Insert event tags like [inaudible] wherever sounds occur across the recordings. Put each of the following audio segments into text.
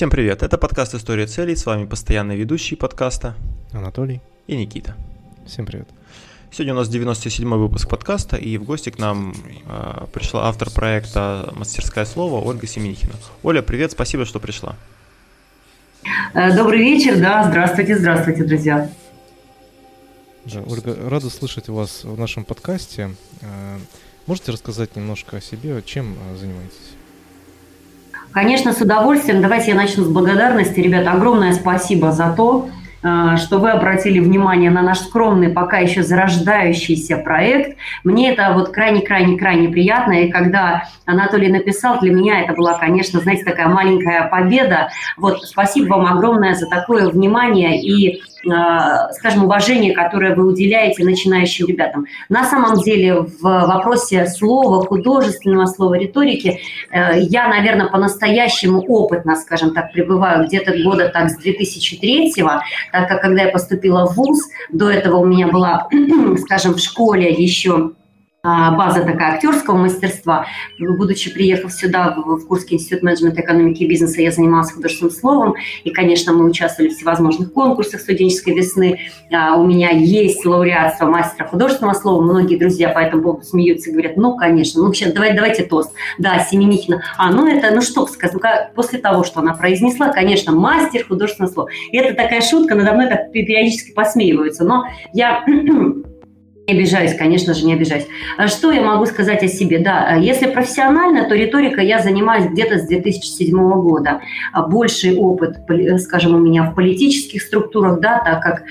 Всем привет, это подкаст «История целей», с вами постоянный ведущий подкаста Анатолий и Никита. Всем привет. Сегодня у нас 97-й выпуск подкаста, и в гости к нам э, пришла автор проекта «Мастерское слово» Ольга Семенихина. Оля, привет, спасибо, что пришла. Э, добрый вечер, да, здравствуйте, здравствуйте, друзья. Да, Ольга, рада слышать вас в нашем подкасте. Э, можете рассказать немножко о себе, чем э, занимаетесь? Конечно, с удовольствием. Давайте я начну с благодарности. Ребята, огромное спасибо за то, э, что вы обратили внимание на наш скромный, пока еще зарождающийся проект. Мне это вот крайне-крайне-крайне приятно. И когда Анатолий написал, для меня это была, конечно, знаете, такая маленькая победа. Вот спасибо вам огромное за такое внимание и скажем, уважение, которое вы уделяете начинающим ребятам. На самом деле в вопросе слова, художественного слова, риторики, э, я, наверное, по-настоящему опытно, скажем так, пребываю где-то года так с 2003 так как когда я поступила в ВУЗ, до этого у меня была, [clears throat] скажем, в школе еще база такая актерского мастерства. Будучи приехав сюда, в Курский институт менеджмента экономики и бизнеса, я занималась художественным словом. И, конечно, мы участвовали в всевозможных конкурсах студенческой весны. А, у меня есть лауреатство мастера художественного слова. Многие друзья по этому поводу смеются и говорят, ну, конечно, ну, сейчас давай, давайте тост. Да, Семенихина. А, ну, это, ну, что сказать, ну, после того, что она произнесла, конечно, мастер художественного слова. И это такая шутка, надо мной так периодически посмеиваются. Но я Не обижаюсь, конечно же, не обижаюсь. А что я могу сказать о себе? Да, а если профессионально, то риторика я занимаюсь где-то с 2007 года. А больший опыт, скажем, у меня в политических структурах, да, так как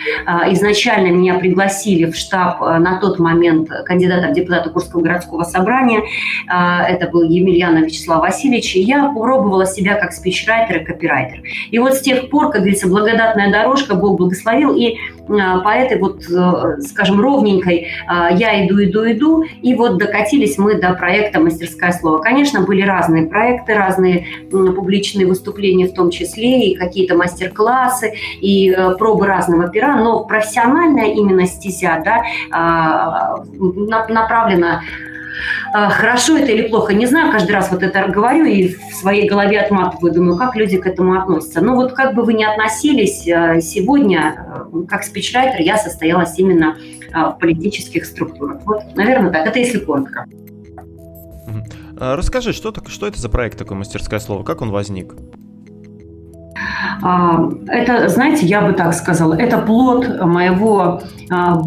изначально меня пригласили в штаб на тот момент кандидата в депутата Курского городского собрания. Это был Емельянов Вячеслав Васильевич. И я попробовала себя как спичрайтер и копирайтер. И вот с тех пор, как говорится, благодатная дорожка, Бог благословил, и по этой вот, э, скажем, ровненькой а, я иду, иду, иду, и вот докатились мы до проекта «Мастерское слово». Конечно, были разные проекты, разные публичные выступления в том числе, и какие-то мастер-классы, и э, пробы разного пера, но профессиональная именно стезя да, а, направлена а, хорошо это или плохо, не знаю, каждый раз вот это говорю и в своей голове отматываю, думаю, как люди к этому относятся. Но вот как бы вы ни относились, сегодня, э, как спичрайтер, я состоялась именно а, в политических структурах. Вот, наверное, так. Это если коротко. А, расскажи, что, что это за проект такой «Мастерское слово», как он возник? А, это, знаете, я бы так сказала, это плод моего а,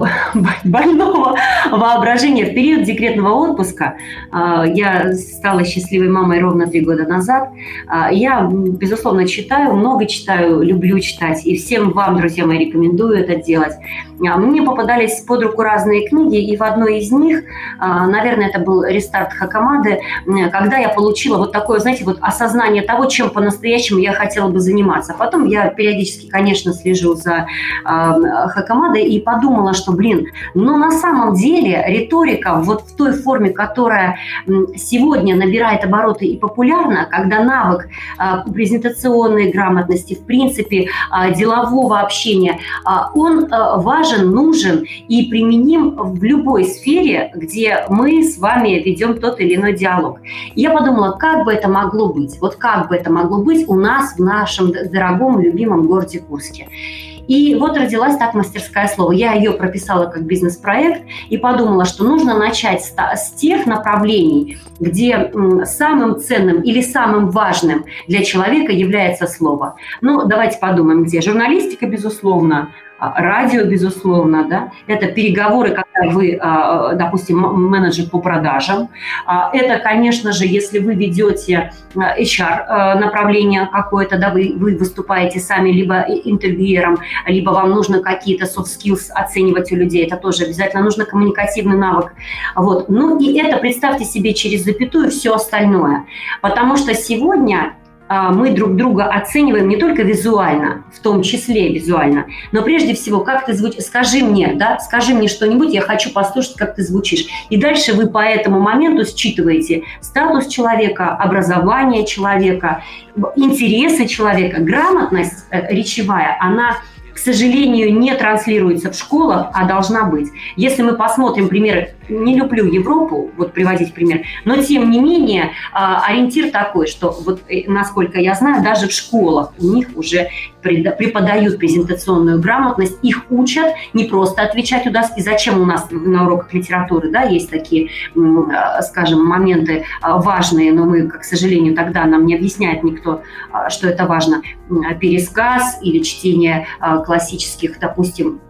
больного воображения. В период декретного отпуска а, я стала счастливой мамой ровно три года назад. Я, безусловно, читаю, много читаю, люблю читать, и всем вам, друзья мои, рекомендую это делать. Мне попадались под руку разные книги, и в одной из них, наверное, это был «Рестарт Хакамады», когда я получила вот такое, знаете, вот осознание того, чем по-настоящему я хотела бы заниматься. Потом я периодически, конечно, слежу за Хакамадой и подумала, что, блин, но на самом деле риторика вот в той форме, которая сегодня набирает обороты и популярна, когда навык а, презентационной грамотности, в принципе, а, делового общения, а, он важен, нужен и применим в любой сфере, где мы с вами ведем тот или иной диалог. Я подумала, как бы это могло быть, вот как бы это могло быть у нас в нашем дорогом, любимом городе Курске. И вот родилась так мастерское слово. Я ее прописала как бизнес-проект и подумала, что нужно начать с тех направлений, где самым ценным или самым важным для человека является слово. Ну, давайте подумаем, где. Журналистика, безусловно, радио, безусловно, да, это переговоры, когда вы, а, допустим, менеджер по продажам. А, это, конечно же, если вы ведете HR направление какое-то, да, вы, вы выступаете сами либо интервьюером, либо вам нужно какие-то soft skills оценивать у людей, это тоже обязательно нужно коммуникативный навык. Вот. Ну и это, представьте себе, через запятую все остальное. Потому что сегодня а, мы друг друга оцениваем не только визуально, в том числе визуально, но прежде всего, как ты звучишь. Скажи мне, да, скажи мне что-нибудь, я хочу послушать, как ты звучишь. И дальше вы по этому моменту считываете статус человека, образование человека, интересы человека, грамотность э, речевая, она к сожалению, не транслируется в школах, а должна быть. Если мы посмотрим примеры не люблю Европу, вот приводить пример, но тем не менее а, ориентир такой, что вот э, насколько я знаю, даже в школах у них уже преподают презентационную грамотность, их учат не просто отвечать у доски. Зачем у нас на уроках литературы, да, есть такие, а, скажем, моменты а, важные, но мы, к сожалению, тогда нам не объясняет никто, что это важно. Пересказ или чтение классических, допустим,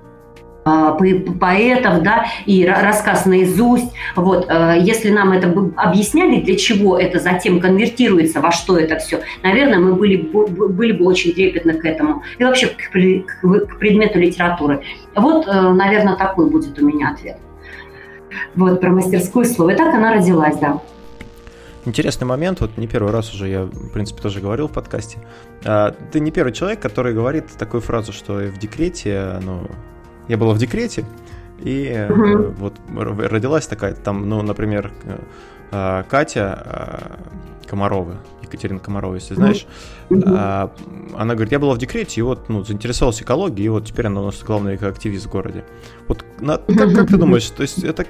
поэтов, да, и рассказ наизусть. Вот, э, если нам это объясняли, для чего это затем конвертируется, во что это все, наверное, мы были, были бы очень трепетны к этому. И вообще к, к предмету литературы. Вот, э, наверное, такой будет у меня ответ. Вот, про мастерскую слово. И так она родилась, да. Интересный момент, вот не первый раз уже я, в принципе, тоже говорил в подкасте. А, ты не первый человек, который говорит такую фразу, что в декрете, ну, я была в декрете, и угу. вот родилась такая, там, ну, например, э, Катя Комарова, Екатерина Комарова, если знаешь, mm-hmm. она говорит, я была в декрете, и вот, ну, заинтересовалась экологией, и вот теперь она у нас главный активист в городе. Вот на, как, как ты думаешь, то есть это,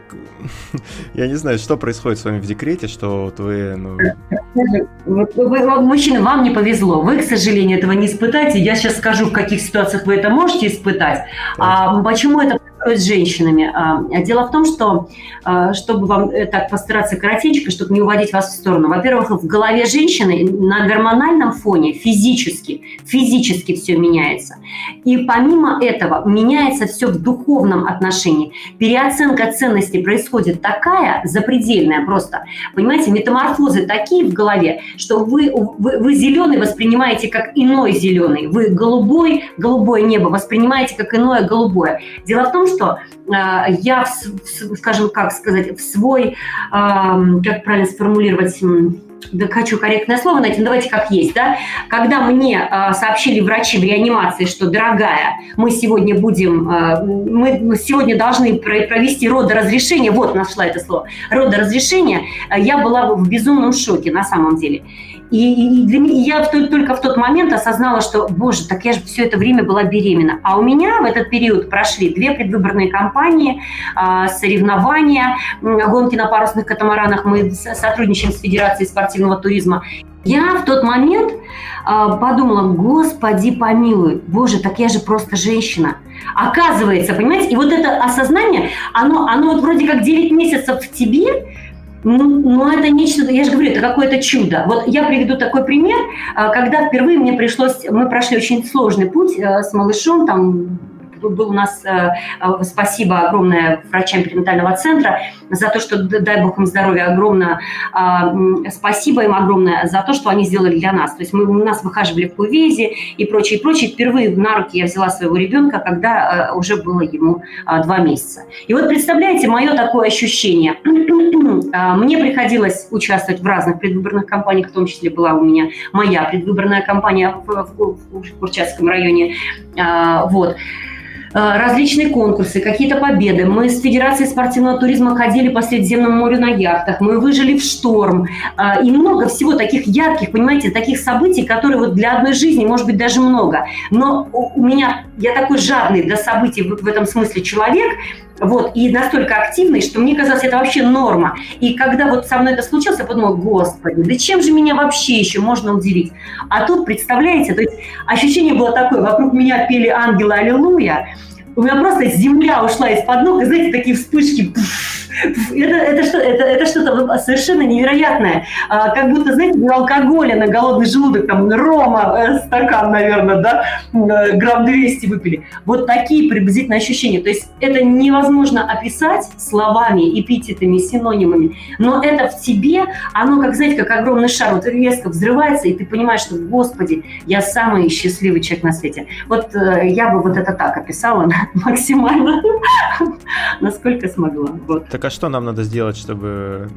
[laughs] я не знаю, что происходит с вами в декрете, что вот вы, ну... Вот, вы, мужчины, вам не повезло, вы, к сожалению, этого не испытаете, я сейчас скажу, в каких ситуациях вы это можете испытать, а почему это с женщинами? А, дело в том, что, а, чтобы вам э, так постараться коротенько, чтобы не уводить вас в сторону, во-первых, в голове женщины на гормональном фоне физически, физически все меняется. И помимо этого меняется все в духовном отношении. Переоценка ценностей происходит такая, запредельная просто. Понимаете, метаморфозы такие в голове, что вы, вы, вы зеленый воспринимаете как иной зеленый. Вы голубой, голубое небо воспринимаете как иное голубое. Дело в том, что э, я, скажем, как сказать, в свой, как правильно сформулировать, да хочу корректное слово найти, но давайте как есть, да, когда мне э, сообщили врачи в реанимации, что, дорогая, мы сегодня будем, э, мы сегодня должны провести родоразрешение, вот нашла это слово, родоразрешение, э, я была в безумном шоке на самом деле. И, и, для меня, я в, только в тот момент осознала, что, боже, так я же все это время была беременна. А у меня в этот период прошли две предвыборные кампании, э, соревнования, гонки на парусных катамаранах. Мы сотрудничаем с Федерацией спортивного туризма. Я в тот момент э, подумала, господи помилуй, боже, так я же просто женщина. Оказывается, понимаете, и вот это осознание, оно, оно вот вроде как 9 месяцев в тебе, ну, ну, это нечто, я же говорю, это какое-то чудо. Вот я приведу такой пример, а, когда впервые мне пришлось, мы прошли очень сложный путь э, с малышом, там был у нас э, э, спасибо огромное врачам перинатального центра за то, что, дай бог им здоровья, огромное а, спасибо им огромное за то, что они сделали для нас. То есть мы у нас выхаживали в кувезе и прочее, прочее. Впервые на руки я взяла своего ребенка, когда э, уже было ему а, два месяца. И вот представляете, мое такое ощущение. А, мне приходилось участвовать в разных предвыборных кампаниях, в том числе была у меня моя предвыборная кампания в, в, в Курчатском районе. Вот. Э, различные конкурсы, какие-то победы. Мы с Федерацией спортивного туризма ходили по Средиземному морю на яхтах, мы выжили в шторм. Э, и много всего таких ярких, понимаете, таких событий, которые вот для одной жизни, может быть, даже много. Но у меня, я такой жадный для событий в этом смысле человек, вот, и настолько активный, что мне казалось, это вообще норма. И когда вот со мной это случилось, я подумала, господи, да чем же меня вообще еще можно удивить? А тут, представляете, то есть ощущение было такое, вокруг меня пели ангелы аллилуйя, у меня просто земля ушла из-под ног, и знаете, такие вспышки, пфф, это, это, что, это, это что-то совершенно невероятное. А, как будто, знаете, не алкоголя на голодный желудок, там, рома, э, стакан, наверное, да, э, грамм 200 выпили. Вот такие приблизительные ощущения. То есть это невозможно описать словами, эпитетами, синонимами, но это в тебе, оно, как, знаете, как огромный шар, вот резко взрывается, и ты понимаешь, что, господи, я самый счастливый человек на свете. Вот э, я бы вот это так описала [laughs] максимально, насколько смогла. Вот. Так а что нам надо сделать, чтобы...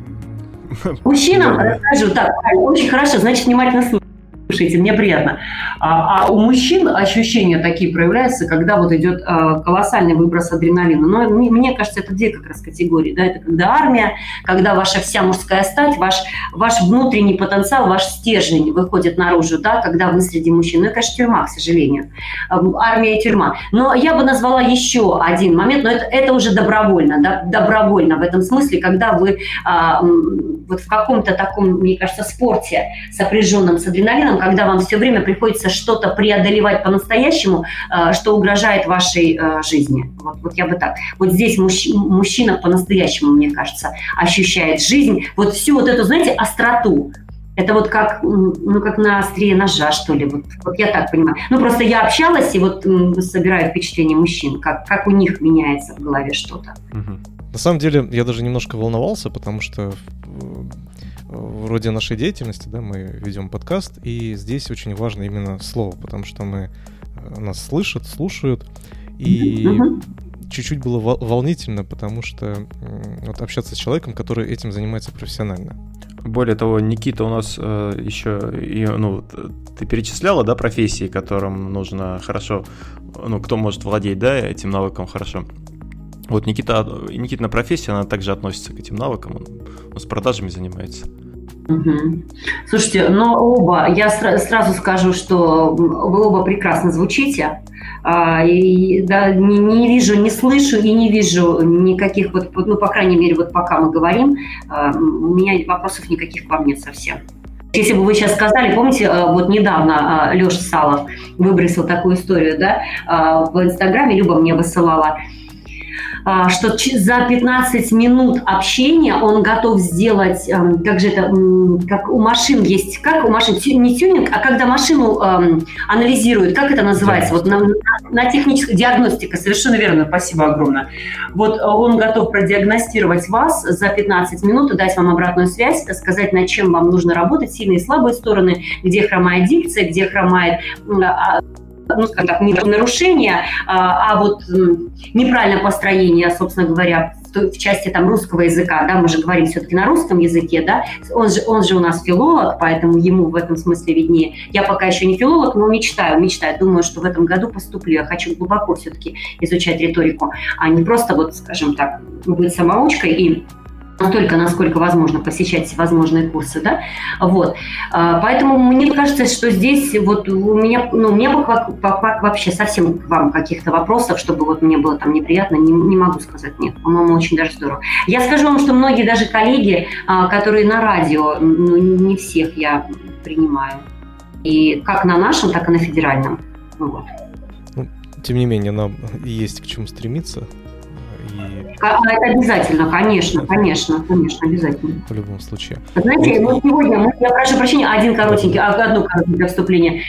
Мужчинам расскажу, так, очень хорошо, значит, внимательно слушайте. Слушайте, мне приятно. А, а у мужчин ощущения такие проявляются, когда вот идет а, колоссальный выброс адреналина. Но мне, мне кажется, это две как раз категории. Да? Это когда армия, когда ваша вся мужская стать, ваш, ваш внутренний потенциал, ваш стержень выходит наружу, да, когда вы среди мужчин. Ну и, конечно, тюрьма, к сожалению. Армия и тюрьма. Но я бы назвала еще один момент, но это, это уже добровольно, да, добровольно в этом смысле, когда вы а, вот в каком-то таком, мне кажется, спорте, сопряженном с адреналином, когда вам все время приходится что-то преодолевать по-настоящему, а, что угрожает вашей а, жизни. Вот, вот я бы так. Вот здесь мужч, мужчина по-настоящему, мне кажется, ощущает жизнь, вот всю вот эту, знаете, остроту, это вот как, ну, как на острие ножа, что ли. Вот, вот я так понимаю. Ну, просто я общалась и вот собираю впечатление мужчин, как, как у них меняется в голове что-то. На самом деле, я даже немножко волновался, потому что вроде нашей деятельности, да, мы ведем подкаст, и здесь очень важно именно слово, потому что мы э, нас слышат, слушают, и угу. чуть-чуть было волнительно, потому что вот общаться с человеком, который этим занимается профессионально. Более того, Никита у нас э, еще, и, ну, ты перечисляла, да, профессии, которым нужно хорошо, ну, кто может владеть, да, этим навыком хорошо. Вот Никита, Никитина профессия, она также относится к этим навыкам, он, он с продажами занимается. Угу. Слушайте, но оба, я сра- сразу скажу, что вы оба прекрасно звучите. А, и, да, не, не вижу, не слышу и не вижу никаких, вот, ну, по крайней мере, вот пока мы говорим, а, у меня вопросов никаких к вам нет совсем. Если бы вы сейчас сказали, помните, а, вот недавно Леша Салов выбросил такую историю, да, в Инстаграме, Люба мне высылала, а, что за 15 минут общения он готов сделать, эм, как же это, как у машин есть, как у машин, не тюнинг, а когда машину эм, анализируют, как это называется, вот на, на технической диагностика, совершенно верно, спасибо огромное. Вот э, он готов продиагностировать вас за 15 минут и дать вам обратную связь, сказать, над чем вам нужно работать, сильные и слабые стороны, где хромает дикция, где хромает а, ну, скажем так, не нарушение, а, а вот неправильное построение, собственно говоря, в части там русского языка, да, мы же говорим все-таки на русском языке, да, он же, он же у нас филолог, поэтому ему в этом смысле виднее. Я пока еще не филолог, но мечтаю, мечтаю, думаю, что в этом году поступлю. Я хочу глубоко все-таки изучать риторику, а не просто вот, скажем так, быть самоучкой и настолько, насколько возможно, посещать всевозможные курсы, да, вот. А, поэтому мне кажется, что здесь вот у меня, ну, у меня вообще совсем к вам каких-то вопросов, чтобы вот мне было там неприятно, не, не могу сказать нет. По-моему, очень даже здорово. Я скажу вам, что многие даже коллеги, а, которые на радио, ну, не всех я принимаю. И как на нашем, так и на федеральном. Ну вот. Ну, тем не менее, нам есть к чему стремиться. А, это обязательно, конечно, конечно, конечно, обязательно. В любом случае. Знаете, вот сегодня, я прошу прощения, один коротенький, одно коротенькое вступление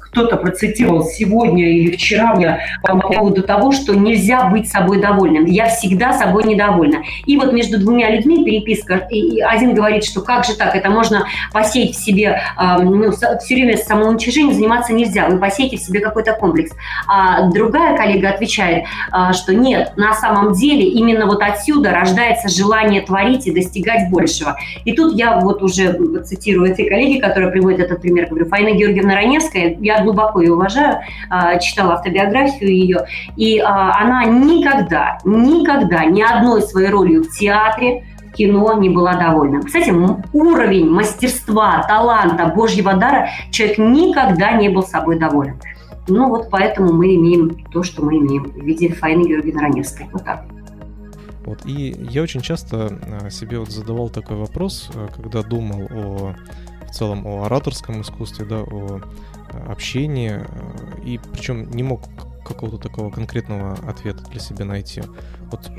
кто-то процитировал сегодня или вчера мне по поводу того, что нельзя быть собой довольным. Я всегда собой недовольна. И вот между двумя людьми переписка, и один говорит, что как же так, это можно посеять в себе, ну, все время самоуничижением заниматься нельзя, вы посеете в себе какой-то комплекс. А другая коллега отвечает, а, что нет, на самом деле именно вот отсюда рождается желание творить и достигать большего. И тут я вот уже цитирую этой коллеги, которая приводит этот пример, говорю, Фаина Георгиевна Георгиевна Раневская, я глубоко ее уважаю, а, читала автобиографию ее, и а, она никогда, никогда ни одной своей ролью в театре, кино не была довольна. Кстати, уровень мастерства, таланта, божьего дара человек никогда не был собой доволен. Ну вот поэтому мы имеем то, что мы имеем в виде Фаины Георгиевны Раневской. Вот так. Вот, и я очень часто а, себе вот задавал такой вопрос, когда думал о в целом о ораторском искусстве, да, о э, общении, э, и причем не мог какого-то такого конкретного ответа для себя найти. Вот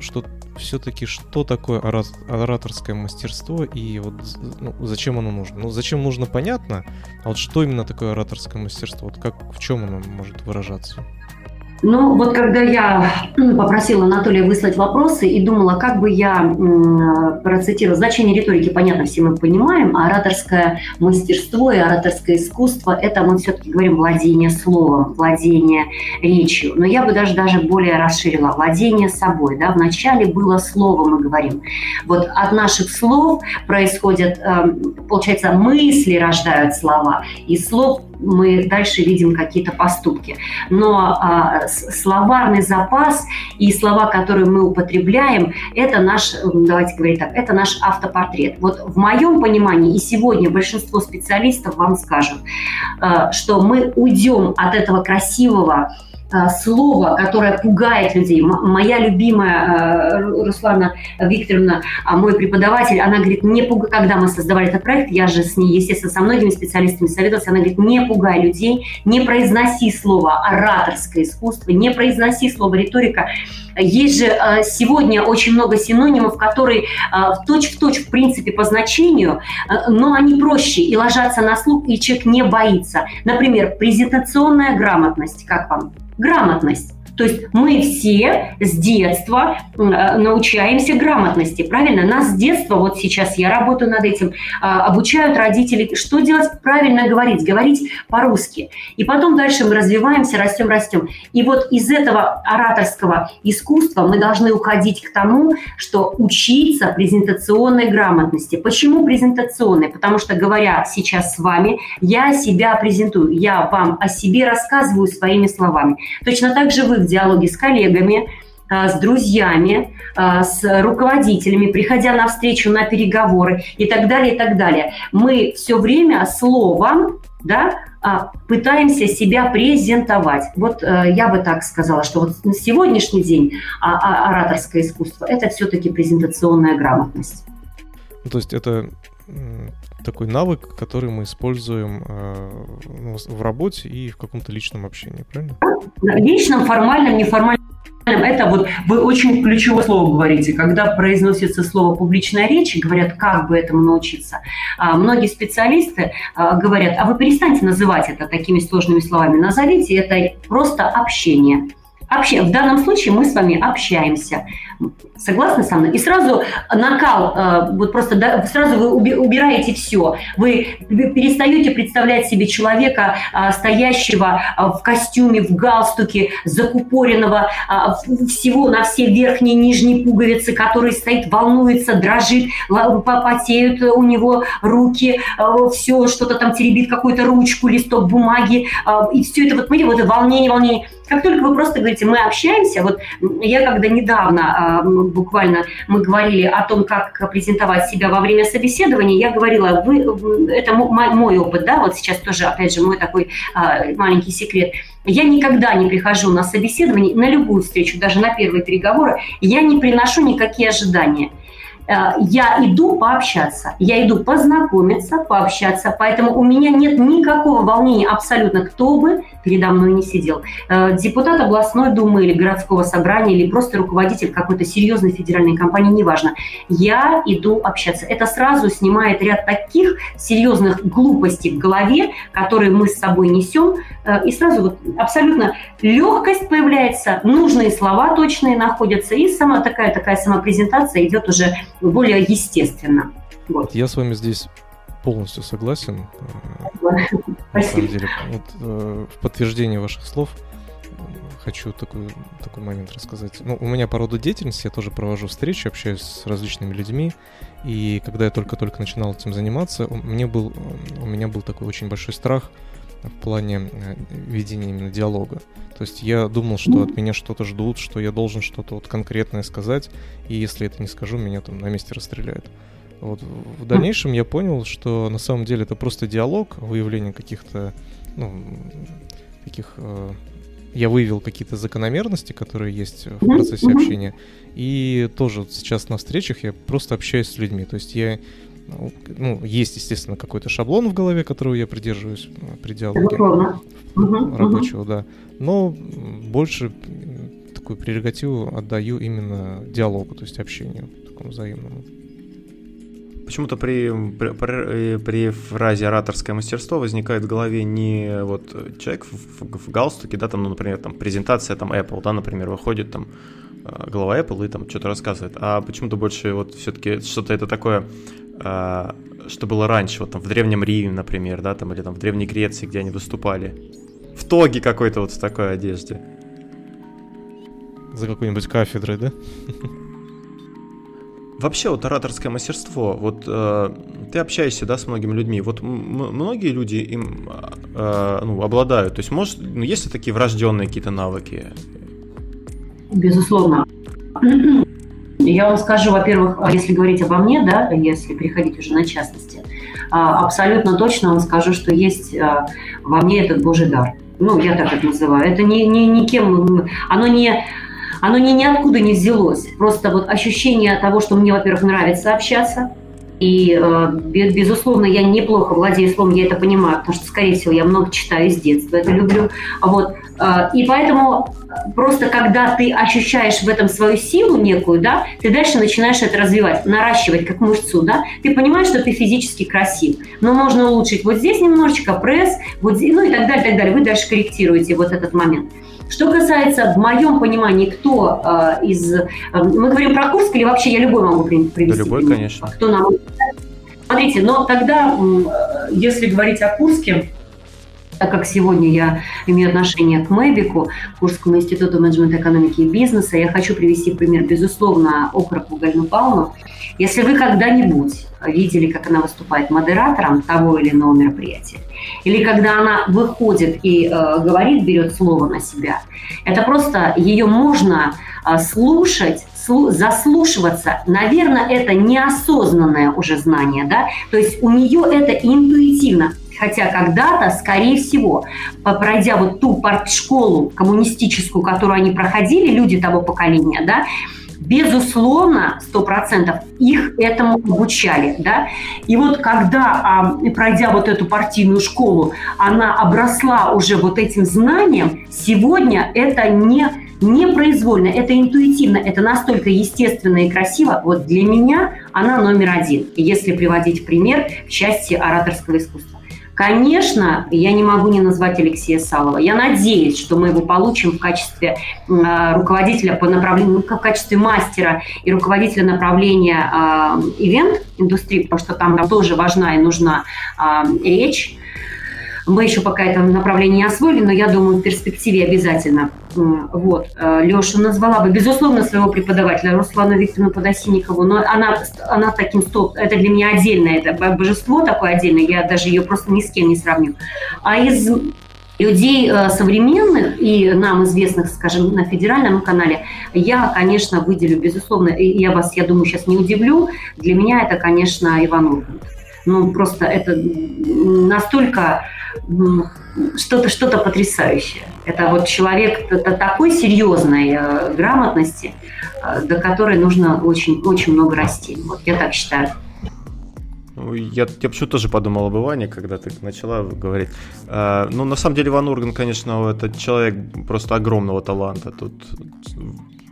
что все-таки что такое ораторское мастерство и вот ну, зачем оно нужно? Ну, зачем нужно, понятно, а вот что именно такое ораторское мастерство? Вот как, в чем оно может выражаться? Ну, вот когда я попросила Анатолия выслать вопросы и думала, как бы я процитировала, значение риторики, понятно, все мы понимаем, а ораторское мастерство и ораторское искусство – это мы все-таки говорим владение словом, владение речью. Но я бы даже, даже более расширила – владение собой. Да? Вначале было слово, мы говорим. Вот от наших слов происходят, эм, получается, мысли рождают слова, и слов мы дальше видим какие-то поступки. Но а, словарный запас и слова, которые мы употребляем, это наш, давайте говорить так, это наш автопортрет. Вот в моем понимании и сегодня большинство специалистов вам скажут, а, что мы уйдем от этого красивого слово, которое пугает людей. Моя любимая э, Руслана Викторовна, а, мой преподаватель, она говорит, не пугай, когда мы создавали этот проект, я же с ней, естественно, со многими специалистами советовалась, она говорит, не пугай людей, не произноси слово ораторское искусство, не произноси слово риторика. Есть же э, сегодня очень много синонимов, которые в точь-в-точь, в принципе, по значению, но они проще и ложатся на слух, и человек не боится. Например, презентационная грамотность, как вам? грамотность. То есть мы все с детства э, научаемся грамотности, правильно? Нас с детства, вот сейчас я работаю над этим, а, обучают родители, что делать, правильно говорить, говорить по-русски. И потом дальше мы развиваемся, растем, растем. И вот из этого ораторского искусства мы должны уходить к тому, что учиться презентационной грамотности. Почему презентационной? Потому что, говоря сейчас с вами, я себя презентую, я вам о себе рассказываю своими словами. Точно так же вы в диалоге с коллегами, а, с друзьями, а, с руководителями, приходя на встречу, на переговоры и так далее, и так далее. Мы все время словом да, а, пытаемся себя презентовать. Вот э, я бы так сказала, что вот на сегодняшний день ораторское искусство – это все-таки презентационная грамотность. Ну, то есть это такой навык, который мы используем э, ну, в работе и в каком-то личном общении, правильно? Личном, формальном, неформальном. Это вот вы очень ключевое слово говорите. Когда произносится слово публичная речь, говорят, как бы этому научиться. А, многие специалисты а, говорят, а вы перестаньте называть это такими сложными словами. Назовите это просто общение. Обще... В данном случае мы с вами общаемся. Согласны со мной? И сразу накал, э, вот просто да, сразу вы убираете все. Вы перестаете представлять себе человека, э, стоящего э, в костюме, в галстуке, закупоренного всего на все верхние и нижние пуговицы, который стоит, волнуется, дрожит, потеют у него руки, все что-то там теребит, какую-то ручку, листок бумаги. И все это, вот, понимаете, вот волнение, волнение. Как только вы просто говорите, мы общаемся, вот я когда недавно, буквально мы говорили о том, как презентовать себя во время собеседования, я говорила, вы, это мой опыт, да, вот сейчас тоже, опять же, мой такой а, маленький секрет. Я никогда не прихожу на собеседование, на любую встречу, даже на первые переговоры, я не приношу никакие ожидания – я иду пообщаться, я иду познакомиться, пообщаться, поэтому у меня нет никакого волнения абсолютно, кто бы передо мной не сидел. Э, депутат областной думы или городского собрания, или просто руководитель какой-то серьезной федеральной компании, неважно. Я иду общаться. Это сразу снимает ряд таких серьезных глупостей в голове, которые мы с собой несем, э, и сразу вот абсолютно легкость появляется, нужные слова точные находятся, и сама такая, такая самопрезентация идет уже более естественно. Вот. Я с вами здесь полностью согласен. Спасибо. На самом деле, вот, э, в подтверждение ваших слов хочу такой, такой момент рассказать. Ну, у меня по роду деятельности, я тоже провожу встречи, общаюсь с различными людьми, и когда я только-только начинал этим заниматься, у меня был, у меня был такой очень большой страх в плане э, ведения именно диалога. То есть я думал, что от меня что-то ждут, что я должен что-то вот конкретное сказать, и если это не скажу, меня там на месте расстреляют. Вот. В дальнейшем я понял, что на самом деле это просто диалог, выявление каких-то, ну, таких... Э, я выявил какие-то закономерности, которые есть в процессе общения, и тоже сейчас на встречах я просто общаюсь с людьми. То есть я ну, ну, есть, естественно, какой-то шаблон в голове, которого я придерживаюсь э, при диалоге рабочего, да. Но больше такую прерогативу отдаю именно диалогу, то есть общению такому взаимному. почему-то при, при, при фразе ораторское мастерство возникает в голове не вот человек в, в, в галстуке, да, там, ну, например, там презентация там Apple, да, например, выходит там э, глава Apple и там что-то рассказывает, а почему-то больше вот все-таки что-то это такое, что было раньше, вот там в Древнем Риме, например, да, там, или там в Древней Греции, где они выступали, в тоге какой-то вот в такой одежде. За какой-нибудь кафедрой, да? Вообще вот ораторское мастерство, вот э, ты общаешься, да, с многими людьми, вот многие люди им э, ну, обладают, то есть может, ну, есть ли такие врожденные какие-то навыки? Безусловно. Я вам скажу, во-первых, если говорить обо мне, да, если переходить уже на частности, а, абсолютно точно вам скажу, что есть а, во мне этот Божий дар. Ну, я так это называю. Это не, не, никем, оно не оно ни, ниоткуда не взялось. Просто вот ощущение того, что мне, во-первых, нравится общаться, и, безусловно, я неплохо владею словом, я это понимаю, потому что, скорее всего, я много читаю с детства, это люблю. Вот. Э, и поэтому просто когда ты ощущаешь в этом свою силу некую, да, ты дальше начинаешь это развивать, наращивать как мышцу, да, ты понимаешь, что ты физически красив, но можно улучшить вот здесь немножечко пресс, вот здесь, ну и так далее, так далее. Вы дальше корректируете вот этот момент. Что касается, в моем понимании, кто э, из... Э, мы говорим про Курск или вообще я любой могу привести? Да, любой, пример, конечно. Кто нам... Смотрите, но тогда, если говорить о Курске, так как сегодня я имею отношение к МЭБИКу, Курскому институту менеджмента экономики и бизнеса, я хочу привести пример, безусловно, окроку Галину Павловну. Если вы когда-нибудь видели, как она выступает модератором того или иного мероприятия, или когда она выходит и э, говорит, берет слово на себя, это просто ее можно э, слушать, слу, заслушиваться. Наверное, это неосознанное уже знание, да, то есть у нее это интуитивно. Хотя когда-то, скорее всего, пройдя вот ту школу коммунистическую, которую они проходили, люди того поколения, да, безусловно, сто процентов их этому обучали, да. И вот когда, а, пройдя вот эту партийную школу, она обросла уже вот этим знанием, сегодня это не непроизвольно, это интуитивно, это настолько естественно и красиво. Вот для меня она номер один, если приводить пример в части ораторского искусства. Конечно, я не могу не назвать Алексея Салова. Я надеюсь, что мы его получим в качестве э, руководителя по направлению, в качестве мастера и руководителя направления э, ивент-индустрии, потому что там, там тоже важна и нужна э, речь мы еще пока это направление не освоили, но я думаю, в перспективе обязательно. Вот. Э, Леша назвала бы, безусловно, своего преподавателя Руслану Викторовну Подосинникову, но она, она таким стоп, это для меня отдельное, это божество такое отдельное, я даже ее просто ни с кем не сравню. А из людей э, современных и нам известных, скажем, на федеральном канале, я, конечно, выделю, безусловно, и я вас, я думаю, сейчас не удивлю, для меня это, конечно, Иван Ургант. Ну, просто это настолько что-то что-то потрясающее. Это вот человек это такой серьезной э, грамотности, э, до которой нужно очень, очень много расти. Вот я так считаю. Я, я почему тоже подумал об Иване, когда ты начала говорить. А, ну, на самом деле, Иван Урган, конечно, это человек просто огромного таланта. Тут,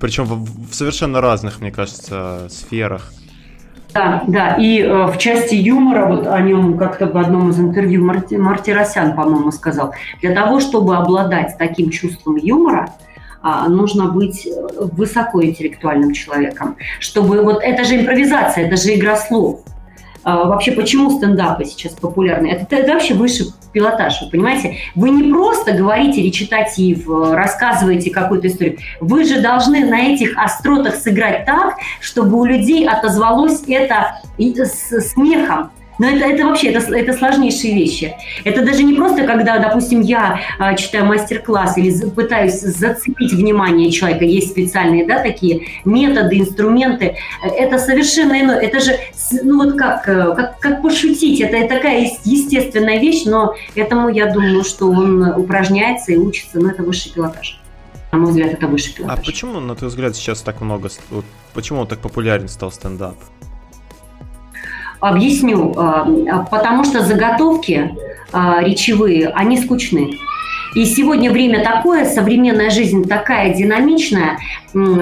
причем в, в совершенно разных, мне кажется, сферах. Да, да, и э, в части юмора, вот о нем как-то в одном из интервью Марти, Мартиросян, по-моему, сказал, для того, чтобы обладать таким чувством юмора, э, нужно быть высокоинтеллектуальным человеком, чтобы вот это же импровизация, это же игра слов. А, вообще, почему стендапы сейчас популярны? Это, это вообще выше пилотаж, вы понимаете? Вы не просто говорите речитатив, рассказываете какую-то историю. Вы же должны на этих остротах сыграть так, чтобы у людей отозвалось это смехом, но это, это вообще, это, это сложнейшие вещи. Это даже не просто, когда, допустим, я а, читаю мастер-класс или пытаюсь зацепить внимание человека, есть специальные, да, такие методы, инструменты. Это совершенно иное. Это же, ну вот как, э, как, как пошутить, это, это такая естественная вещь, но этому, я думаю, что он упражняется и учится, но это высший пилотаж. На мой взгляд, это высший пилотаж. А почему, на твой взгляд, сейчас так много, вот, почему он так популярен стал стендап? Объясню. А, потому что заготовки а, речевые, они скучны. И сегодня время такое, современная жизнь такая динамичная,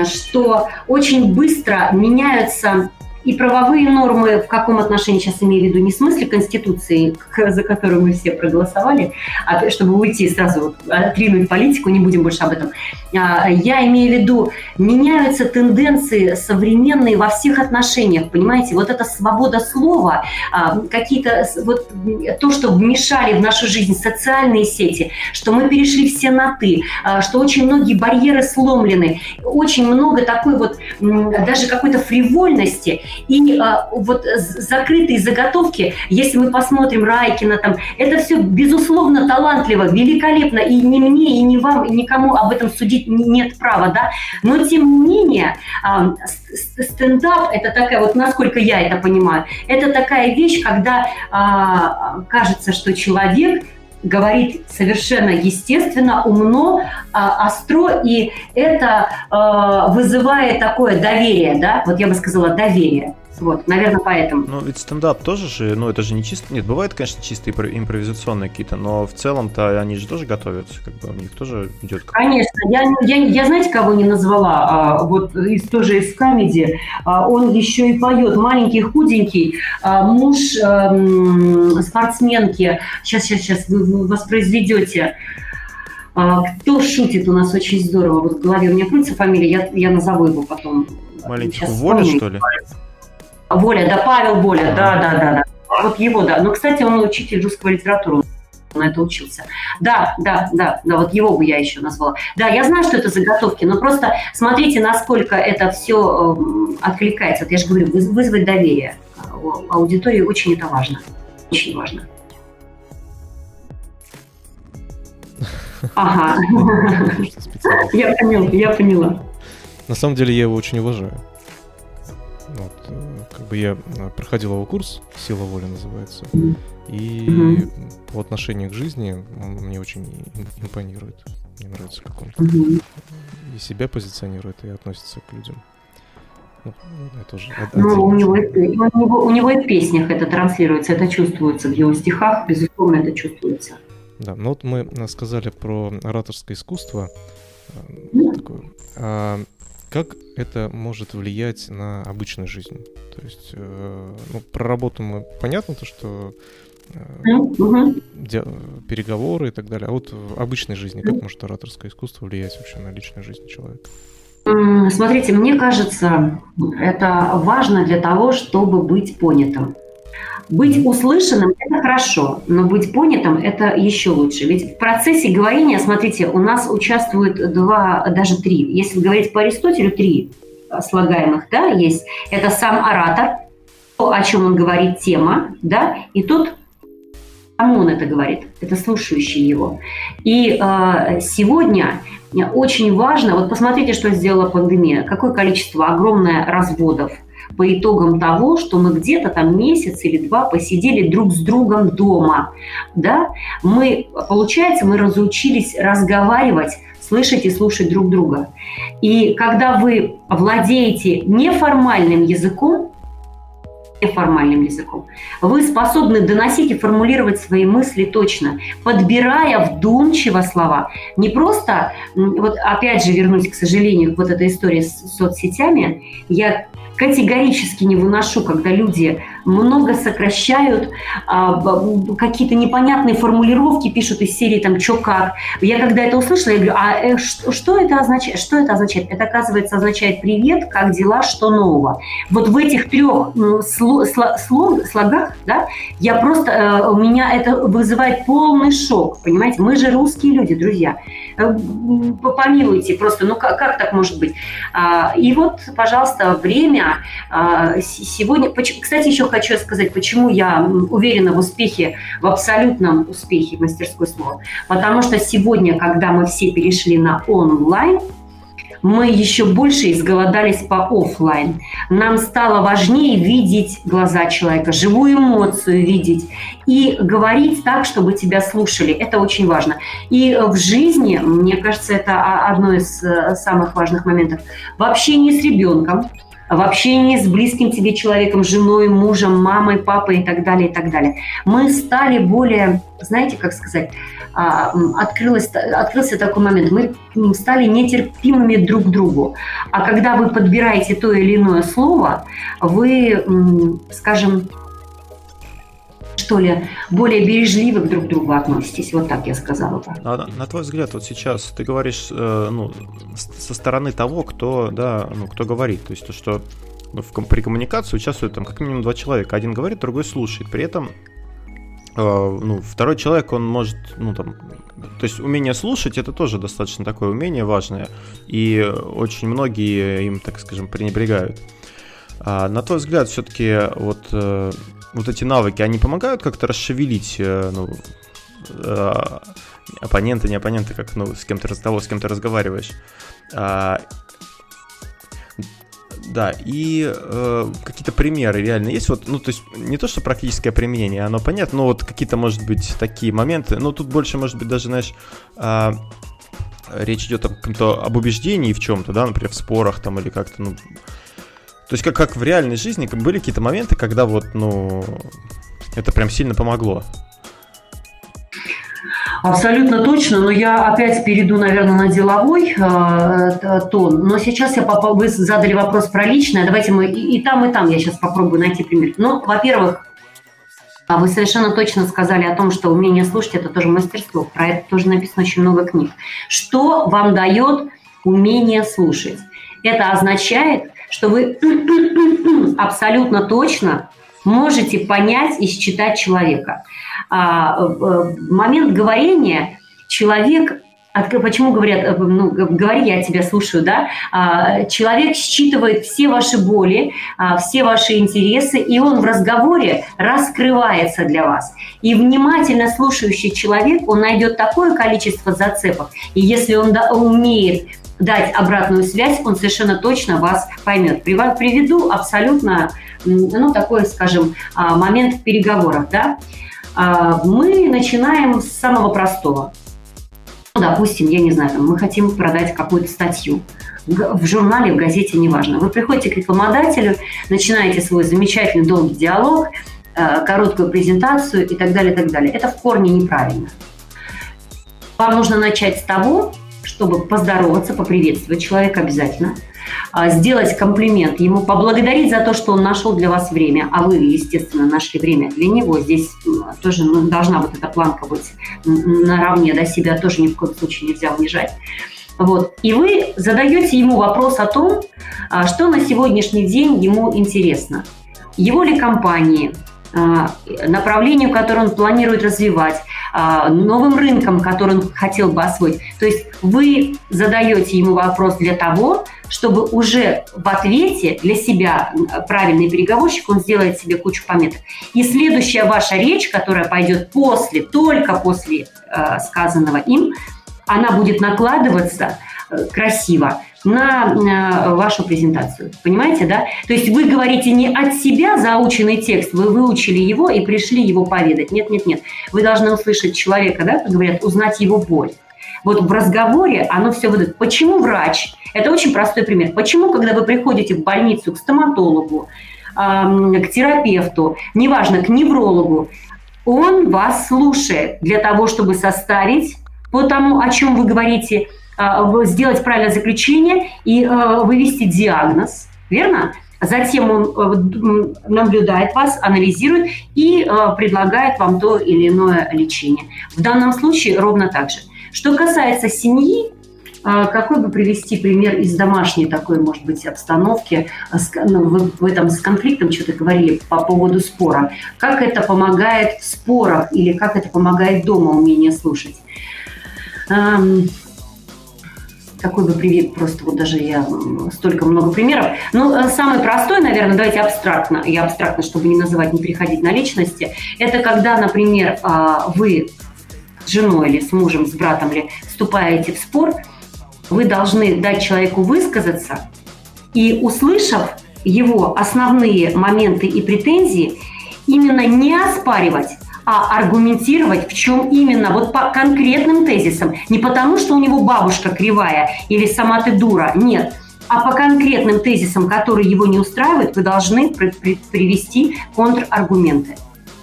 что очень быстро меняются и правовые нормы, в каком отношении сейчас имею в виду, не в смысле Конституции, [laughs] за которую мы все проголосовали, а чтобы уйти сразу, отринуть политику, не будем больше об этом. А, я имею в виду, меняются тенденции современные во всех отношениях, понимаете? Вот эта свобода слова, а, какие-то, вот то, что вмешали в нашу жизнь социальные сети, что мы перешли все на «ты», а, что очень многие барьеры сломлены, очень много такой вот даже какой-то фривольности, и а, вот закрытые заготовки, если мы посмотрим Райкина, там, это все, безусловно, талантливо, великолепно, и ни мне, и ни вам, и никому об этом судить нет права, да, но тем не менее, а, стендап, это такая, вот насколько я это понимаю, это такая вещь, когда а, кажется, что человек говорит совершенно естественно, умно, а, остро, и это э, вызывает такое доверие, да, вот я бы сказала доверие. Вот, наверное, поэтому. Ну, ведь стендап тоже же, ну, это же не чисто... Нет, бывает, конечно, чисто импровизационные какие-то, но в целом-то они же тоже готовятся, как бы у них тоже идет... Конечно. Я, я, я знаете, кого не назвала? А, вот из, тоже из комедии. А, он еще и поет. Маленький, худенький. А, муж а, спортсменки. Сейчас, сейчас, сейчас вы воспроизведете. А, кто шутит у нас очень здорово? Вот в голове у меня крутится фамилия, я, я назову его потом. Маленький Воля, что ли? Воля, да, Павел Воля, да, да, да, да. Вот его, да. Но, кстати, он учитель русского литературы на это учился. Да, да, да, да, вот его бы я еще назвала. Да, я знаю, что это заготовки, но просто смотрите, насколько это все э, откликается. Вот я же говорю, вызвать доверие. Аудитории очень это важно. Очень важно. Ага. [laughs] [laughs] Я поняла, я поняла. На самом деле я его очень уважаю. Вот, э, как бы я э, проходил его курс «Сила воли» называется, и mm по отношению к жизни он мне очень импонирует. Мне нравится, как он mm и себя позиционирует, и относится к людям. Ну, это уже ну, у, него, у, него, у него и в песнях это транслируется, это чувствуется в его стихах, безусловно, это чувствуется. Да, ну вот мы э, сказали про ораторское искусство. Такое. А, как это может влиять на обычную жизнь? То есть, э, ну, про работу мы понятно, то, что э, переговоры и так далее. А вот в обычной жизни как может ораторское искусство влиять вообще на личную жизнь человека? Смотрите, мне кажется, это важно для того, чтобы быть понятым. Быть услышанным – это хорошо, но быть понятым – это еще лучше. Ведь в процессе говорения, смотрите, у нас участвуют два, даже три. Если говорить по Аристотелю, три слагаемых, да, есть. Это сам оратор, то, о чем он говорит, тема, да, и тот, кому он это говорит, это слушающий его. И э, сегодня очень важно, вот посмотрите, что сделала пандемия, какое количество огромное разводов – по итогам того, что мы где-то там месяц или два посидели друг с другом дома. Да? Мы, получается, мы разучились разговаривать слышать и слушать друг друга. И когда вы владеете неформальным языком, неформальным языком, вы способны доносить и формулировать свои мысли точно, подбирая вдумчиво слова. Не просто, вот опять же вернусь, к сожалению, к вот этой истории с соцсетями, я категорически не выношу, когда люди много сокращают, а, какие-то непонятные формулировки пишут из серии там «чё как». Я когда это услышала, я говорю, а э, что, это означает? Что это означает? Это, оказывается, означает «привет, как дела, что нового?». Вот в этих трех сло, сло, сло, слогах, да, я просто, э, у меня это вызывает полный шок, понимаете? Мы же русские люди, друзья. Э, помилуйте просто, ну как, как так может быть? А, и вот, пожалуйста, время а, сегодня... Кстати, еще хочу сказать, почему я уверена в успехе, в абсолютном успехе мастерской слова. Потому что сегодня, когда мы все перешли на онлайн, мы еще больше изголодались по офлайн. Нам стало важнее видеть глаза человека, живую эмоцию видеть и говорить так, чтобы тебя слушали. Это очень важно. И в жизни, мне кажется, это одно из э, самых важных моментов. В общении с ребенком, в общении с близким тебе человеком, женой, мужем, мамой, папой и так далее, и так далее. Мы стали более, знаете, как сказать, а, открылось, открылся такой момент, мы стали нетерпимыми друг к другу. А когда вы подбираете то или иное слово, вы, скажем, что ли, более бережливы друг к другу относитесь. Вот так я сказала бы. А на, твой взгляд, вот сейчас ты говоришь э, ну, со стороны того, кто, да, ну, кто говорит. То есть то, что ну, в, при коммуникации участвуют там как минимум два человека. Один говорит, другой слушает. При этом э, ну, второй человек, он может, ну, там, то есть умение слушать, это тоже достаточно такое умение важное, и очень многие им, так скажем, пренебрегают. А на твой взгляд, все-таки вот э, вот эти навыки, они помогают как-то расшевелить, э, ну, э, оппонента, не оппонента, как, ну, с кем ты разговариваешь, с кем ты разговариваешь. А, да, и э, какие-то примеры реально есть. Вот, ну, то есть не то, что практическое применение, оно понятно, но вот какие-то, может быть, такие моменты. Ну, тут больше, может быть, даже, знаешь, э, речь идет о, об убеждении в чем-то, да, например, в спорах там или как-то, ну, то есть как, как в реальной жизни были какие-то моменты, когда вот, ну, это прям сильно помогло. Абсолютно точно, но я опять перейду, наверное, на деловой э, тон. Но сейчас я попал, вы задали вопрос про личное. Давайте мы и, и там, и там я сейчас попробую найти пример. Ну, во-первых, а вы совершенно точно сказали о том, что умение слушать – это тоже мастерство. Про это тоже написано очень много книг. Что вам дает умение слушать? Это означает, что вы [clears throat] абсолютно точно можете понять и считать человека. А, в момент говорения человек Почему говорят, э, ну, говори, я тебя слушаю, да? А, человек считывает все ваши боли, а, все ваши интересы, и он в разговоре раскрывается для вас. И внимательно слушающий человек, он найдет такое количество зацепок, и если он умеет дать обратную связь, он совершенно точно вас поймет. Приведу абсолютно, ну, такой, скажем, а, момент в переговорах, да. А, мы начинаем с самого простого. Ну, допустим, я не знаю, мы хотим продать какую-то статью в журнале, в газете, неважно. Вы приходите к рекламодателю, начинаете свой замечательный долгий диалог, э, короткую презентацию и так далее, и так далее. Это в корне неправильно. Вам нужно начать с того, чтобы поздороваться, поприветствовать человека обязательно, а, сделать комплимент ему, поблагодарить за то, что он нашел для вас время, а вы, естественно, нашли время для него. Здесь тоже ну, должна вот эта планка быть наравне, да, себя тоже ни в коем случае нельзя унижать. Вот. И вы задаете ему вопрос о том, а, что на сегодняшний день ему интересно. Его ли компании, направлению, которое он планирует развивать, а, новым рынком, который он хотел бы освоить. То есть вы задаете ему вопрос для того, чтобы уже в ответе для себя правильный переговорщик, он сделает себе кучу пометок. И следующая ваша речь, которая пойдет после, только после э, сказанного им, она будет накладываться э, красиво на вашу презентацию. Понимаете, да? То есть вы говорите не от себя заученный текст, вы выучили его и пришли его поведать. Нет, нет, нет. Вы должны услышать человека, да, как говорят, узнать его боль. Вот в разговоре оно все выдает. Почему врач? Это очень простой пример. Почему, когда вы приходите в больницу к стоматологу, к терапевту, неважно, к неврологу, он вас слушает для того, чтобы составить по тому, о чем вы говорите, сделать правильное заключение и а, вывести диагноз, верно? Затем он э, наблюдает вас, анализирует и э, предлагает вам то или иное лечение. В данном случае ровно так же. Что касается семьи, э, какой бы привести пример из домашней такой, может быть, обстановки, ну, в этом с конфликтом что-то говорили по поводу спора. Как это помогает в спорах или как это помогает дома умение слушать? Какой бы привет, просто вот даже я столько много примеров. Ну, э, самый простой, наверное, давайте абстрактно, я абстрактно, чтобы не называть, не переходить на личности, это когда, например, а, вы с женой или с мужем, с братом или вступаете в спор, вы должны дать человеку высказаться, и услышав его основные моменты и претензии, именно не оспаривать, а аргументировать, в чем именно, вот по конкретным тезисам. Не потому, что у него бабушка кривая или сама ты дура, нет. а по конкретным тезисам, которые его не устраивают, вы должны при при привести контраргументы.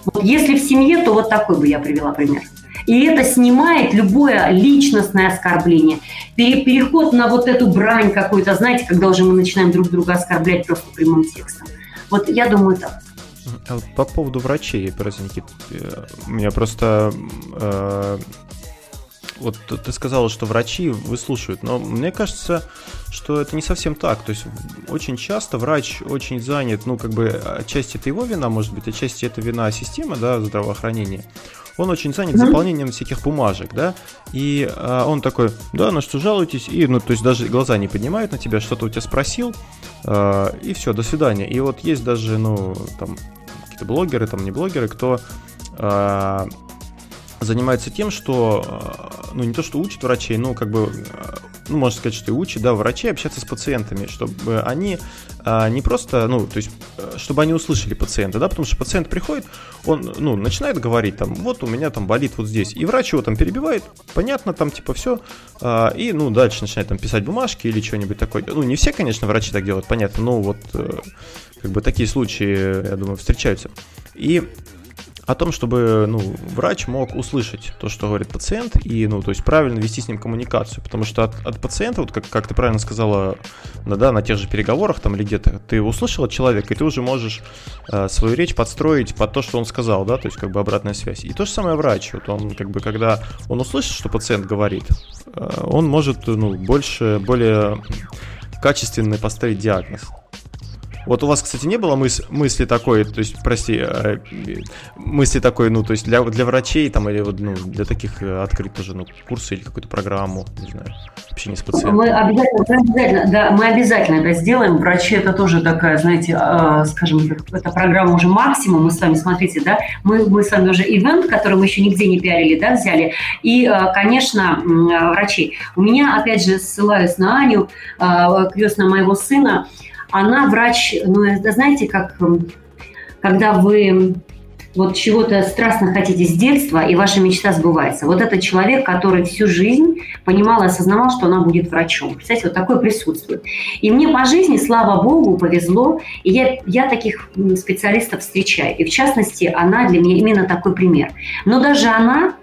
Вот если в семье, то вот такой бы я привела пример. И это снимает любое личностное оскорбление. Переход на вот эту брань какую-то, знаете, когда уже мы начинаем друг друга оскорблять просто прямым текстом. Вот я думаю так. А по поводу врачей, просто, Никит, э, у меня просто э, вот ты сказала, что врачи выслушивают, но мне кажется, что это не совсем так. То есть очень часто врач очень занят, ну, как бы, отчасти это его вина, может быть, отчасти это вина системы, да, здравоохранения. Он очень занят заполнением всяких бумажек, да, и а, он такой, да, на что жалуетесь, и, ну, то есть даже глаза не поднимает на тебя, что-то у тебя спросил, а, и все, до свидания. И вот есть даже, ну, там, какие-то блогеры, там, не блогеры, кто а, занимается тем, что, э, ну, не то, что учит врачей, ну, как бы, э, ну, можно сказать, что и учит, да, врачей общаться с пациентами, чтобы они а, не просто, ну, то есть, чтобы они услышали пациента, да, потому что пациент приходит, он, ну, начинает говорить, там, вот у меня там болит вот здесь, и врач его там перебивает, понятно, там, типа, все, а, и, ну, дальше начинает там писать бумажки или что-нибудь такое. Ну, не все, конечно, врачи так делают, понятно, но вот, как бы, такие случаи, я думаю, встречаются. И о том, чтобы ну, врач мог услышать то, что говорит пациент, и ну, то есть правильно вести с ним коммуникацию. Потому что от, от пациента, вот как, как ты правильно сказала, да, да, на тех же переговорах там или где-то, ты услышал от человека, и ты уже можешь э, свою речь подстроить под то, что он сказал, да, то есть как бы обратная связь. И то же самое врач, вот он как бы, когда он услышит, что пациент говорит, э, он может ну, больше, более качественный поставить диагноз. Вот у вас, кстати, не было мыс мысли такой, то есть, прости, э, мысли такой, ну, то есть для, для врачей там или вот, ну, для таких э, открыть тоже, ну, курсы или какую-то программу, не знаю, общение с пациентом? Мы обязательно, обязательно, да, мы обязательно это сделаем. Врачи это тоже такая, знаете, э, скажем, это программа уже максимум. Мы с вами, смотрите, да, мы, мы с вами уже ивент, который мы еще нигде не пиарили, да, взяли. И, э, конечно, врачи. У меня, опять же, ссылаюсь на Аню, крестная моего сына, она врач, ну, знаете, как когда вы вот чего-то страстно хотите с детства, и ваша мечта сбывается. Вот это человек, который всю жизнь понимал и осознавал, что она будет врачом. Представляете, вот такое присутствует. И мне по жизни, слава богу, повезло, и я, я таких специалистов встречаю. И в частности, она для меня именно такой пример. Но даже она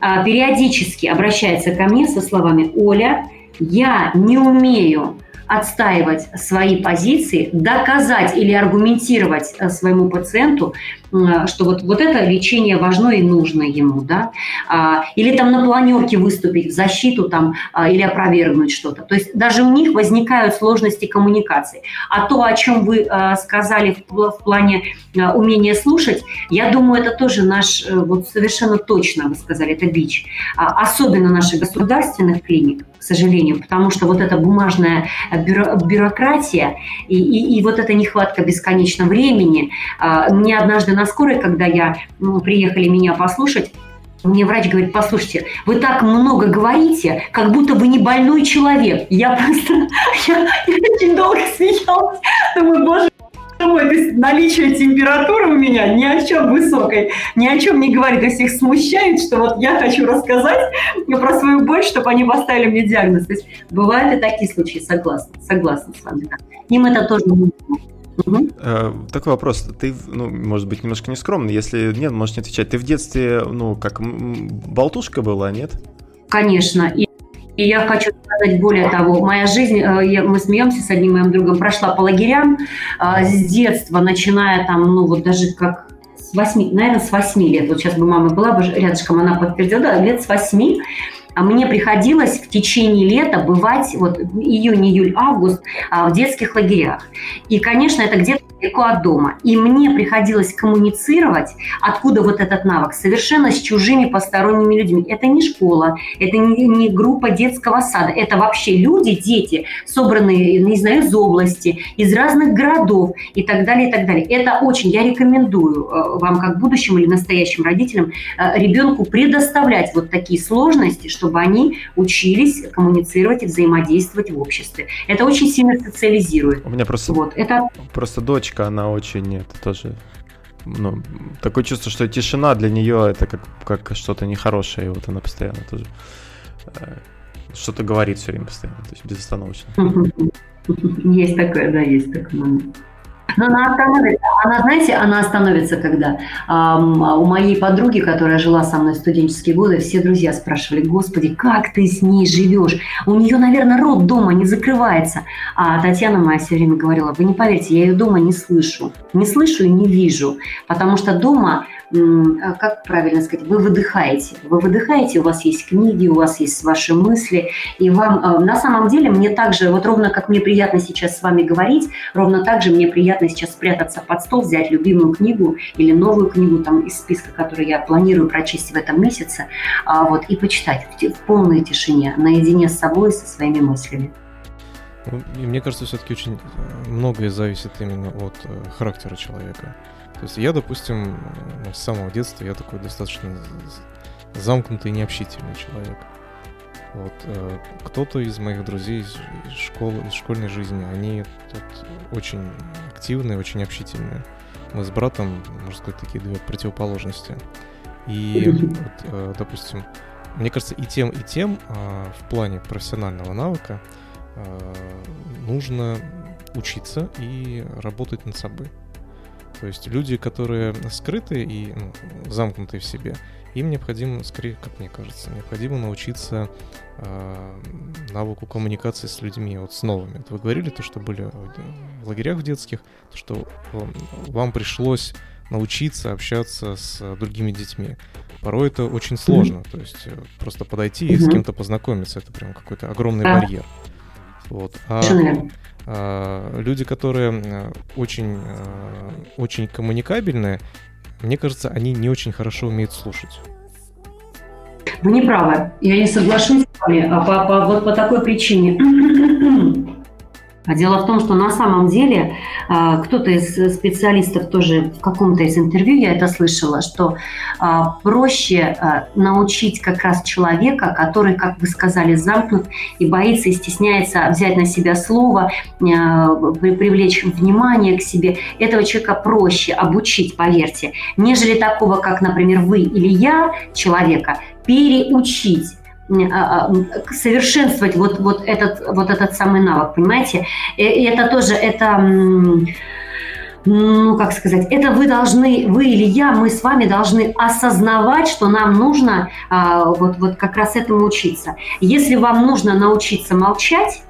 а, периодически обращается ко мне со словами «Оля, я не умею отстаивать свои позиции, доказать или аргументировать э, своему пациенту, что вот, вот это лечение важно и нужно ему, да, а, или там на планерке выступить в защиту там а, или опровергнуть что-то. То есть даже у них возникают сложности коммуникации. А то, о чем вы а, сказали в плане умения слушать, я думаю, это тоже наш, э, вот совершенно точно вы сказали, это бич. Особенно наших государственных клиник, к сожалению, потому что вот эта бумажная бюро, бюрократия и, и, и вот эта нехватка бесконечно времени. Мне однажды на скорой, когда я ну, приехали меня послушать, мне врач говорит, послушайте, вы так много говорите, как будто вы не больной человек. Я просто, [laughs] я, я очень долго смеялась. Думаю, боже мой, то есть наличие температуры у меня ни о чем высокой, ни о чем не говорит. То есть их смущает, что вот я хочу рассказать про свою боль, чтобы они поставили мне диагноз. То есть бывают и такие случаи, согласна, согласна с вами. Им это тоже нужно. Угу. Такой вопрос. Ты, ну, может быть, немножко нескромный. Если нет, можешь не отвечать. Ты в детстве, ну, как болтушка была, нет? Конечно. И, и я хочу сказать более того, моя жизнь, э, я, мы смеемся с одним моим другом, прошла по лагерям э, с детства, начиная там, ну, вот даже как с 8, наверное, с 8 лет. Вот сейчас бы мама была бы рядышком, она подтвердила, да, лет с 8 а мне приходилось в течение лета бывать, вот июнь, июль, август, а, в детских лагерях. И, конечно, это где-то далеко от дома. И мне приходилось коммуницировать, откуда вот этот навык, совершенно с чужими посторонними людьми. Это не школа, это не, не группа детского сада, это вообще люди, дети, собранные, не знаю, из области, из разных городов и так далее, и так далее. Это очень, я рекомендую э, вам, как будущим или настоящим родителям, э, ребенку предоставлять вот такие сложности, чтобы они учились коммуницировать и взаимодействовать в обществе. Это очень сильно социализирует. У меня просто, вот, это... просто дочь девочка, она очень, это тоже, ну, такое чувство, что тишина для нее это как, как что-то нехорошее, и вот она постоянно тоже э, что-то говорит все время постоянно, то есть безостановочно. Есть такое, да, есть момент. Но она остановится. Она, знаете, она остановится, когда эм, у моей подруги, которая жила со мной студенческие годы, все друзья спрашивали, господи, как ты с ней живешь? У нее, наверное, рот дома не закрывается. А Татьяна моя все время говорила, вы не поверите, я ее дома не слышу. Не слышу и не вижу, потому что дома как правильно сказать, вы выдыхаете. Вы выдыхаете, у вас есть книги, у вас есть ваши мысли, и вам а, на самом деле мне также, вот ровно как мне приятно сейчас с вами говорить, ровно так же мне приятно сейчас спрятаться под стол, взять любимую книгу или новую книгу там из списка, который я планирую прочесть в этом месяце, а, вот, и почитать в, полной тишине, наедине с собой, со своими мыслями. И мне кажется, все-таки очень э, многое зависит именно от э, характера человека. То есть я, допустим, ну, с самого детства я такой достаточно замкнутый, необщительный человек. Вот э, кто-то из моих друзей из школы, из школьной жизни, они тут очень активные, очень общительные. Мы с братом, можно сказать, такие две противоположности. И вот, э, допустим, мне кажется, и тем, и тем э, в плане профессионального навыка нужно учиться и работать над собой. То есть люди, которые скрыты и ну, замкнуты в себе, им необходимо, скорее, как мне кажется, необходимо научиться э, навыку коммуникации с людьми, вот с новыми. Вот вы говорили то, что были в лагерях в детских, то, что вам пришлось научиться общаться с другими детьми. Порой это очень сложно, mm-hmm. то есть э, просто подойти mm-hmm. и с кем-то познакомиться, это прям какой-то огромный барьер. Вот. А, люди, которые очень, э, очень коммуникабельные, мне кажется, они не очень хорошо умеют слушать. Вы не правы. Я не соглашусь с вами а по, по, вот по такой причине. А дело в том, что на самом деле а, кто-то из специалистов тоже в каком-то из интервью я это слышала, что а, проще а, научить как раз человека, который, как вы сказали, замкнут и боится и стесняется взять на себя слово, привлечь внимание к себе. Этого человека проще обучить, поверьте, нежели такого, как, например, вы или я, человека, переучить совершенствовать вот, вот, этот, вот этот самый навык, понимаете? И это тоже, это, ну, как сказать, это вы должны, вы или я, мы с вами должны осознавать, что нам нужно а, вот, вот как раз этому учиться. Если вам нужно научиться молчать,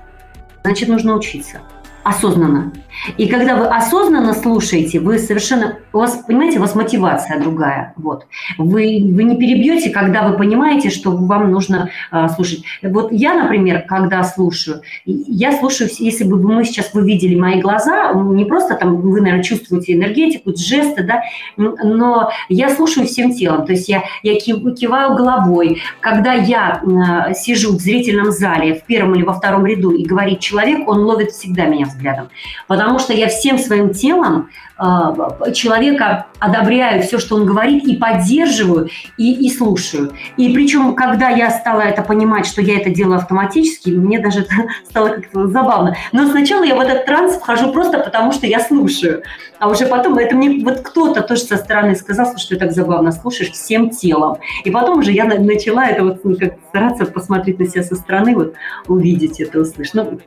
значит, нужно учиться осознанно. И когда вы осознанно слушаете, вы совершенно, у вас, понимаете, у вас мотивация другая. Вот. Вы, вы не перебьете, когда вы понимаете, что вам нужно э, слушать. Вот я, например, когда слушаю, я слушаю, если бы мы сейчас вы видели мои глаза, не просто там вы, наверное, чувствуете энергетику, жесты, да, но я слушаю всем телом. То есть я, я киваю головой. Когда я э, сижу в зрительном зале в первом или во втором ряду и говорит человек, он ловит всегда меня взглядом. Потому что я всем своим телом э, человека одобряю все, что он говорит, и поддерживаю, и, и слушаю. И причем, когда я стала это понимать, что я это делаю автоматически, мне даже это [laughs] стало как-то забавно. Но сначала я в этот транс вхожу просто потому, что я слушаю. А уже потом, это мне вот кто-то тоже со стороны сказал, что ты так забавно слушаешь всем телом. И потом уже я начала это вот ну, как стараться посмотреть на себя со стороны, вот увидеть это, услышать. Ну,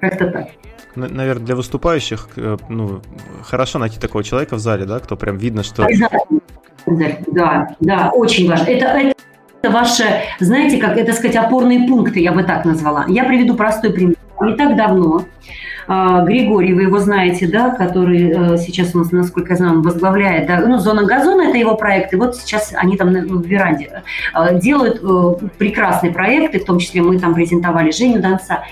как-то так наверное, для выступающих, э, ну, хорошо найти такого человека в зале, да, кто прям видно, что... Да, да, очень важно. Это, это ваши, знаете, как это сказать, опорные пункты, я бы так назвала. Я приведу простой пример. Не так давно а, Григорий, вы его знаете, да, который э, сейчас у нас, насколько я знаю, возглавляет, да, ну, «Зона газона» – это его проект, и вот сейчас они там в веранде э, делают прекрасные проекты, в том числе мы там презентовали Женю Донца.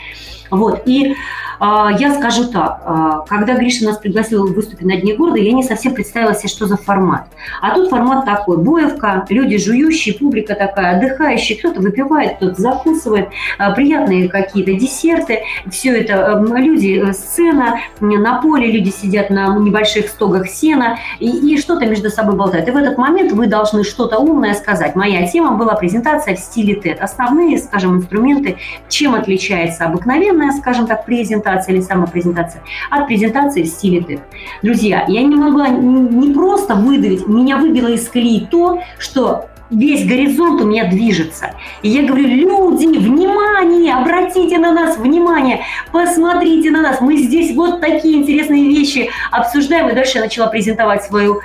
Вот, и я скажу так, а, когда Гриша нас пригласил выступить на Дне города, я не совсем представила себе, что за формат. А тут формат такой, боевка, люди жующие, публика такая отдыхающая, кто-то выпивает, кто-то закусывает, а, приятные какие-то десерты, все это люди, э, сцена, на поле люди сидят на небольших стогах сена и, и что-то между собой болтают. И в этот момент вы должны что-то умное сказать. Моя тема была презентация в стиле TED. Основные, скажем, инструменты, чем отличается обыкновенная, скажем так, презентация, презентация или самопрезентация, от презентации в стиле TED. Друзья, я не могла не просто выдавить, меня выбило из колеи то, что весь горизонт у меня движется. И я говорю, люди, внимание, обратите на нас внимание, посмотрите на нас, мы здесь вот такие интересные вещи обсуждаем. И дальше я начала презентовать свою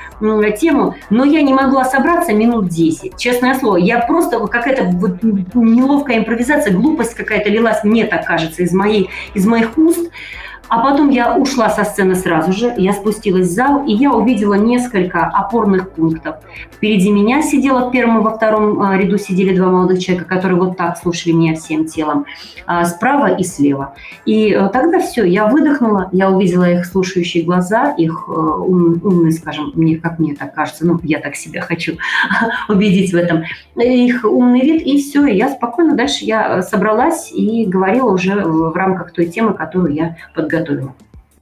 тему, но я не могла собраться минут 10, честное слово. Я просто какая-то вот неловкая импровизация, глупость какая-то лилась, мне так кажется, из, моей, из моих уст. А потом я ушла со сцены сразу же, я спустилась в зал, и я увидела несколько опорных пунктов. Впереди меня сидела в первом и во втором а, ряду сидели два молодых человека, которые вот так слушали меня всем телом, а, справа и слева. И э, тогда все, я выдохнула, я увидела их слушающие глаза, их э, ум, умные, скажем, мне, как мне так кажется, ну, я так себя хочу [laughs] убедить в этом, их умный вид, и все, и я спокойно дальше я собралась и говорила уже в рамках той темы, которую я подготовила готовила.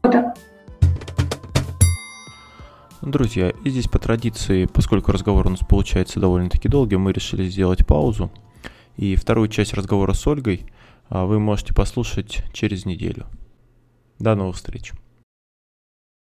Вот так. Друзья, и здесь по традиции, поскольку разговор у нас получается довольно-таки долгий, мы решили сделать паузу. И вторую часть разговора с Ольгой а, вы можете послушать через неделю. До новых встреч!